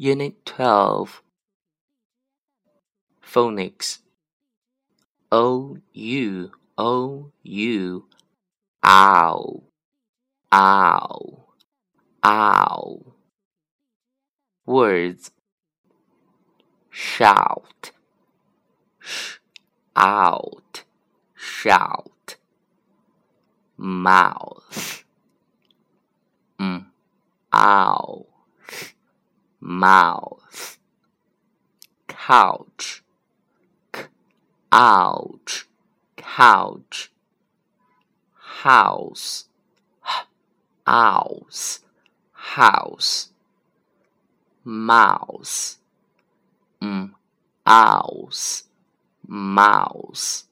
Unit 12 Phonics O U O U. Ow. Ow. Ow. Words. Shout. Sh. Out. Shout. Mouth. M. Ow mouth. Couch. K ouch. Couch. House. H ouse house. Mouse. M ouse mouse